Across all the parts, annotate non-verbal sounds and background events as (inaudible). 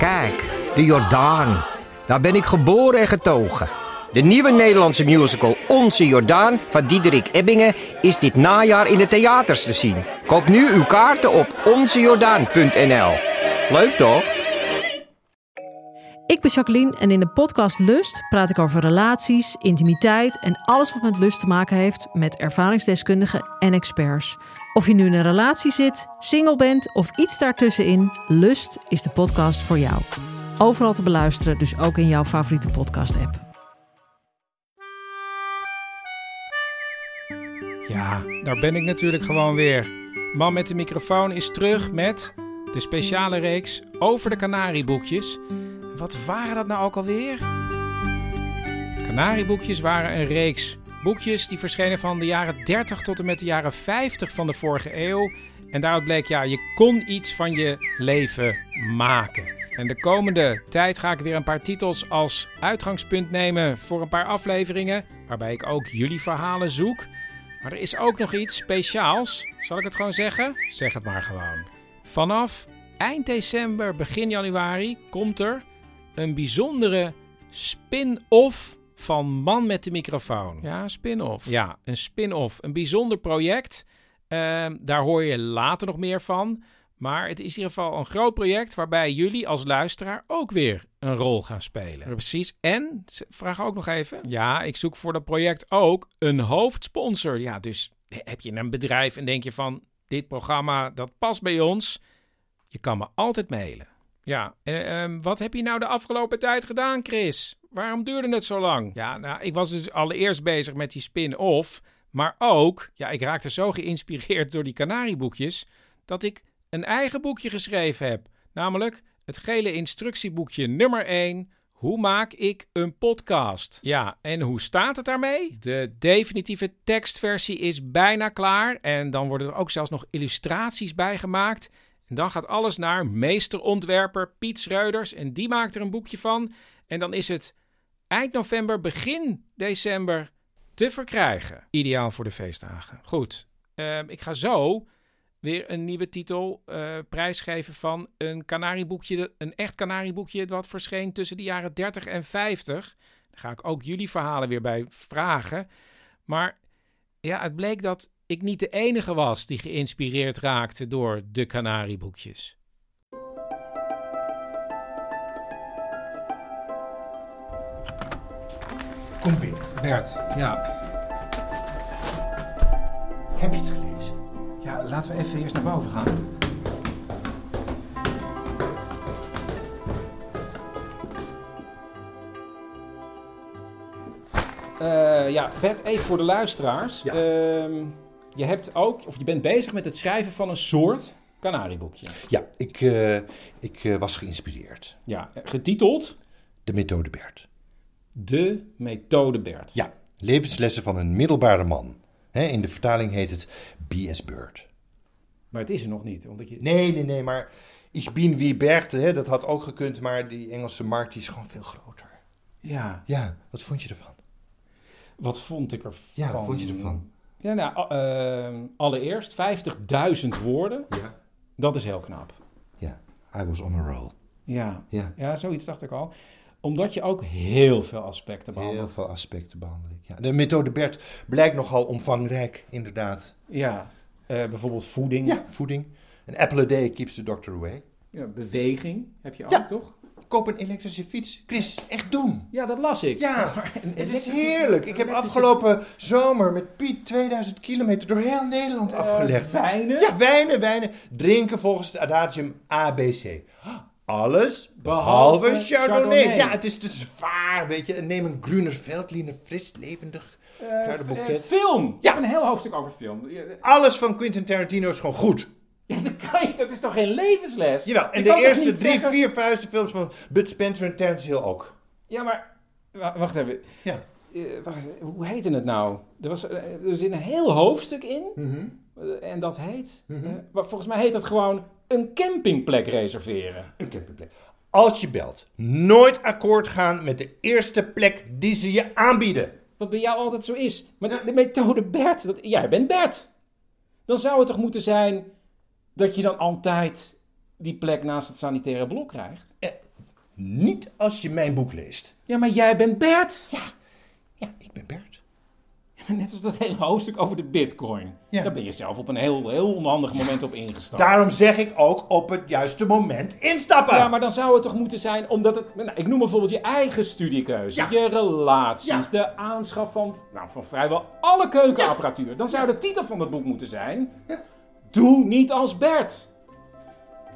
Kijk, de Jordaan. Daar ben ik geboren en getogen. De nieuwe Nederlandse musical Onze Jordaan van Diederik Ebbingen is dit najaar in de theaters te zien. Koop nu uw kaarten op onzejordaan.nl. Leuk toch? Ik ben Jacqueline en in de podcast Lust praat ik over relaties, intimiteit en alles wat met lust te maken heeft met ervaringsdeskundigen en experts. Of je nu in een relatie zit, single bent of iets daartussenin, Lust is de podcast voor jou. Overal te beluisteren, dus ook in jouw favoriete podcast-app. Ja, daar ben ik natuurlijk gewoon weer. Man met de microfoon is terug met de speciale reeks over de Canarieboekjes. Wat waren dat nou ook alweer? Canarieboekjes waren een reeks boekjes die verschenen van de jaren 30 tot en met de jaren 50 van de vorige eeuw. En daaruit bleek, ja, je kon iets van je leven maken. En de komende tijd ga ik weer een paar titels als uitgangspunt nemen voor een paar afleveringen, waarbij ik ook jullie verhalen zoek. Maar er is ook nog iets speciaals. Zal ik het gewoon zeggen? Zeg het maar gewoon. Vanaf eind december, begin januari komt er een bijzondere spin-off van Man met de microfoon. Ja, spin-off. Ja, een spin-off. Een bijzonder project. Ehm, daar hoor je later nog meer van. Maar het is in ieder geval een groot project waarbij jullie als luisteraar ook weer een rol gaan spelen. Precies. En, vraag ook nog even. Ja, ik zoek voor dat project ook een hoofdsponsor. Ja, dus heb je een bedrijf en denk je van dit programma dat past bij ons? Je kan me altijd mailen. Ja, en ehm, wat heb je nou de afgelopen tijd gedaan, Chris? Waarom duurde het zo lang? Ja, nou, ik was dus allereerst bezig met die spin-off. Maar ook, ja, ik raakte zo geïnspireerd door die Canarieboekjes. dat ik een eigen boekje geschreven heb. Namelijk het gele instructieboekje nummer 1. Hoe maak ik een podcast? Ja, en hoe staat het daarmee? De definitieve tekstversie is bijna klaar. En dan worden er ook zelfs nog illustraties bij gemaakt. En dan gaat alles naar meesterontwerper Piet Schreuders. En die maakt er een boekje van. En dan is het eind november, begin december te verkrijgen. Ideaal voor de feestdagen. Goed, uh, ik ga zo weer een nieuwe titel uh, prijsgeven van een kanarieboekje, een echt kanarieboekje dat verscheen tussen de jaren 30 en 50. Daar ga ik ook jullie verhalen weer bij vragen. Maar ja, het bleek dat ik niet de enige was die geïnspireerd raakte door de kanarieboekjes. Kom binnen. Bert, ja. Heb je het gelezen? Ja, laten we even eerst naar boven gaan. Uh, ja, Bert, even voor de luisteraars. Ja. Uh, je hebt ook, of je bent bezig met het schrijven van een soort kanarieboekje. Ja, ik, uh, ik uh, was geïnspireerd. Ja, getiteld? De methode Bert. De methode Bert. Ja, levenslessen van een middelbare man. He, in de vertaling heet het B.S. Bird. Maar het is er nog niet. Omdat je... Nee, nee, nee, maar Ik bin wie Bert, hè, dat had ook gekund, maar die Engelse markt die is gewoon veel groter. Ja, Ja, wat vond je ervan? wat vond ik ervan? Ja, wat vond je ervan? Ja, nou, ehm, allereerst 50.000 woorden. Ja. Dat is heel knap. Ja, I was on a roll. Ja. Ja, ja, zoiets dacht ik al. Omdat je ook heel veel aspecten heel behandelt. veel aspecten behandel ik. Ja. De methode Bert blijkt nogal omvangrijk, inderdaad. Ja, eh, bijvoorbeeld voeding. Ja, voeding. An apple a day keeps the doctor away. Ja, beweging heb je ook, Ja. toch? Koop een elektrische fiets. Chris, echt doen. Ja, dat las ik. Ja, (laughs) Maar Het is heerlijk. Ik heb afgelopen zomer met Piet 2000 kilometer door heel Nederland Eh, afgelegd. wijnen? Ja, wijnen, wijnen. Drinken volgens het adagium ABC. Alles Behalve behalve Chardonnay. Chardonnay. Ja, het is te zwaar, weet je. Neem een Gruner Veltliner, fris, levendig. Kruidenboeket. eh, film. Ja. Een heel hoofdstuk over film. Alles van Quentin Tarantino is gewoon goed. Ja, dat, kan je, dat is toch geen levensles? Jawel, en Je de eerste drie, zeggen- vier vuisten films van Bud Spencer en Terence Hill ook. Ja, maar... wa- Wacht even. Ja. Eh, wacht, hoe heette het nou? Er, was, eh, er zit een heel hoofdstuk in. eh, En dat heet... Mhm. volgens mij heet dat gewoon een campingplek reserveren. Een campingplek. Als je belt, nooit akkoord gaan met de eerste plek die ze je aanbieden. Wat bij jou altijd zo is. Maar de, de methode Bert, dat, jij bent Bert. Dan zou het toch moeten zijn dat je dan altijd die plek naast het sanitaire blok krijgt? Eh, Niet als je mijn boek leest. Ja, maar jij bent Bert. Ja, ik ben Bert. Net als dat hele hoofdstuk over de bitcoin. Ja. Daar ben je zelf op een heel, heel onhandig moment op ingestapt. Daarom zeg ik ook op het juiste moment instappen. Ja, maar dan zou het toch moeten zijn omdat het... Nou, ik noem bijvoorbeeld je eigen studiekeuze. Ja. Je relaties. Ja. De aanschaf van, nou, van vrijwel alle keukenapparatuur. Dan zou de titel van het boek moeten zijn... Doe niet als Bert.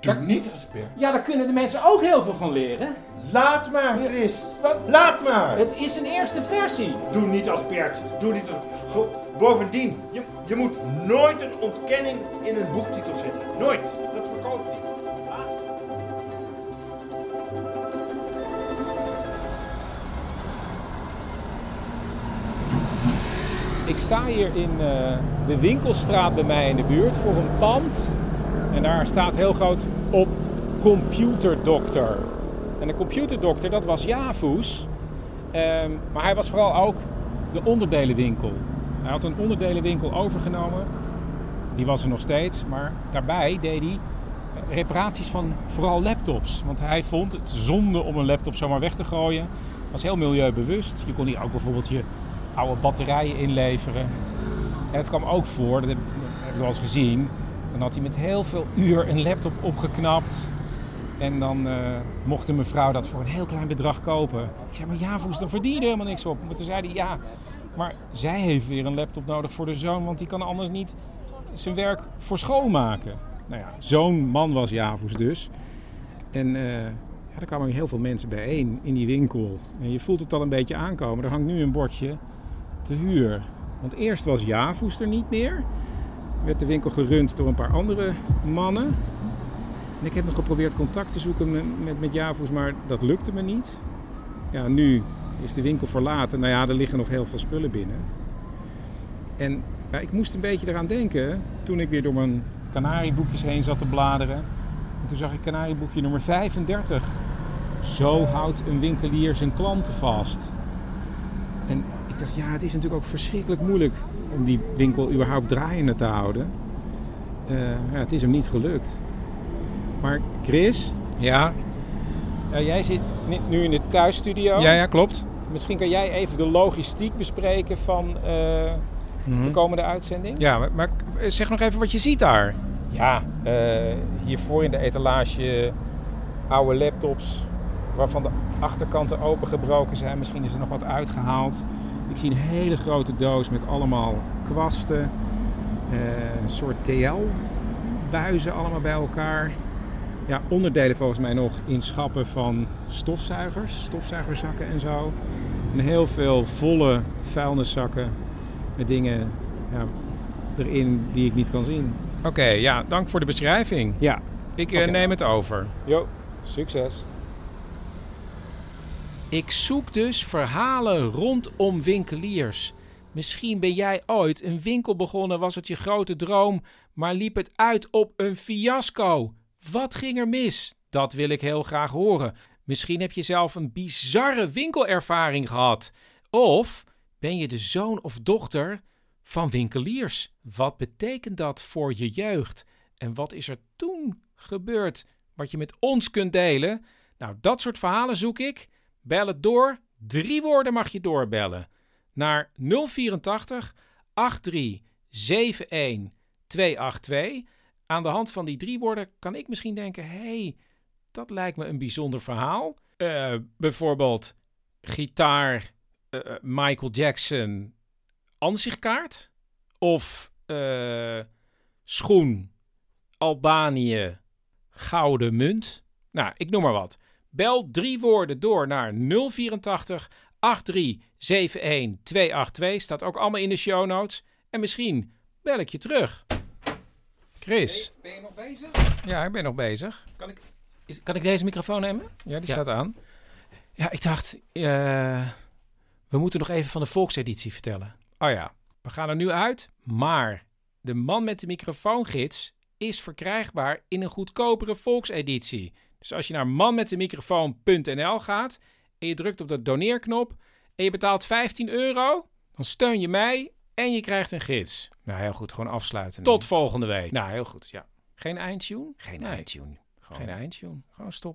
Doe niet als Bert. Ja, daar kunnen de mensen ook heel veel van leren. Laat maar, Chris. Wat? Laat maar. Het is een eerste versie. Doe niet als Bert. Doe niet als... Bovendien, je, je moet nooit een ontkenning in een boektitel zetten. Nooit. Dat verkoopt niet. Ik sta hier in eh, de winkelstraat bij mij in de buurt voor een pand. En daar staat heel groot op computerdokter. En de computerdokter, dat was Javus. Ehm, maar hij was vooral ook de onderdelenwinkel. Hij had een onderdelenwinkel overgenomen. Die was er nog steeds. Maar daarbij deed hij eh, reparaties van vooral laptops. Want hij vond het zonde om een laptop zomaar weg te gooien. Was heel milieubewust. Je kon hier ook bijvoorbeeld je oude batterijen inleveren. En het kwam ook voor, dat heb, ik wel eens gezien. Dan had hij met heel veel uur een laptop opgeknapt. En dan eh, mocht de mevrouw dat voor een heel klein bedrag kopen. Ik zei, maar ja, Voes, dan verdien je er helemaal niks op. Maar toen zei hij, ja, maar zij heeft weer een laptop nodig voor de zoon, want die kan anders niet zijn werk voor school maken. Nou ja, zo'n man was Javus dus. En eh ja, er kwamen heel veel mensen bijeen in die winkel. En je voelt het al een beetje aankomen. Er hangt nu een bordje te huur. Want eerst was Javus er niet meer. Werd de winkel gerund door een paar andere mannen. En ik heb nog geprobeerd contact te zoeken met, met, met Javus, maar dat lukte me niet. Ja, nu is de winkel verlaten. Nou ja, er liggen nog heel veel spullen binnen. En ja, ik moest een beetje eraan denken toen ik weer door mijn kanarieboekjes heen zat te bladeren. En toen zag ik kanarieboekje nummer 35. Zo houdt een winkelier zijn klanten vast. En ik dacht, ja, het is natuurlijk ook verschrikkelijk moeilijk om die winkel überhaupt draaiende te houden. Eh, ja, het is hem niet gelukt. Maar Chris, Ja, jij zit nu in de thuisstudio. ja, ja klopt. Misschien kan jij even de logistiek bespreken van eh, Mhm. de komende uitzending? Ja, maar, maar zeg nog even wat je ziet daar. Ja, eh, hiervoor in de etalage oude laptops waarvan de achterkanten opengebroken zijn. Misschien is er nog wat uitgehaald. Ik zie een hele grote doos met allemaal kwasten. eh, een soort TL-buizen allemaal bij elkaar. Ja, onderdelen volgens mij nog in schappen van stofzuigers, stofzuigerzakken en zo. En heel veel volle vuilniszakken met dingen ja, erin die ik niet kan zien. Oké, ja, dank voor de beschrijving. Ja, Ik eh, neem het over. Jo, succes. Ik zoek dus verhalen rondom winkeliers. Misschien ben jij ooit een winkel begonnen, was het je grote droom, maar liep het uit op een fiasco. Wat ging er mis? Dat wil ik heel graag horen. Misschien heb je zelf een bizarre winkelervaring gehad. Of ben je de zoon of dochter van winkeliers? Wat betekent dat voor je jeugd? En wat is er toen gebeurd wat je met ons kunt delen? Nou, dat soort verhalen zoek ik. Bel het door. Drie woorden mag je doorbellen. Naar 084 83 71 282. Aan de hand van die drie woorden kan ik misschien denken: hé, hey, dat lijkt me een bijzonder verhaal. Eh, bijvoorbeeld gitaar eh, Michael Jackson ansichtkaart. Of eh, schoen Albanië gouden munt. Nou, ik noem maar wat. Bel drie woorden door naar 084 8371 282. Staat ook allemaal in de show notes. En misschien bel ik je terug. Chris. Ben je nog bezig? Ja, ik ben nog bezig. Kan ik, is, kan ik deze microfoon nemen? Ja, die Ja. staat aan. Ja, ik dacht, eh, we moeten nog even van de volkseditie vertellen. Oh ja, we gaan er nu uit. Maar de man met de microfoongids is verkrijgbaar in een goedkopere volkseditie. Dus als je naar manmetdemicrofoon.nl gaat en je drukt op de doneerknop en je betaalt 15 euro, dan steun je mij en je krijgt een gids. Nou, heel goed. Gewoon afsluiten. Tot volgende week. Nou, heel goed. Ja. Geen eindtune? Geen Nee. eindtune. Gewoon, Geen eindtune. gewoon stoppen.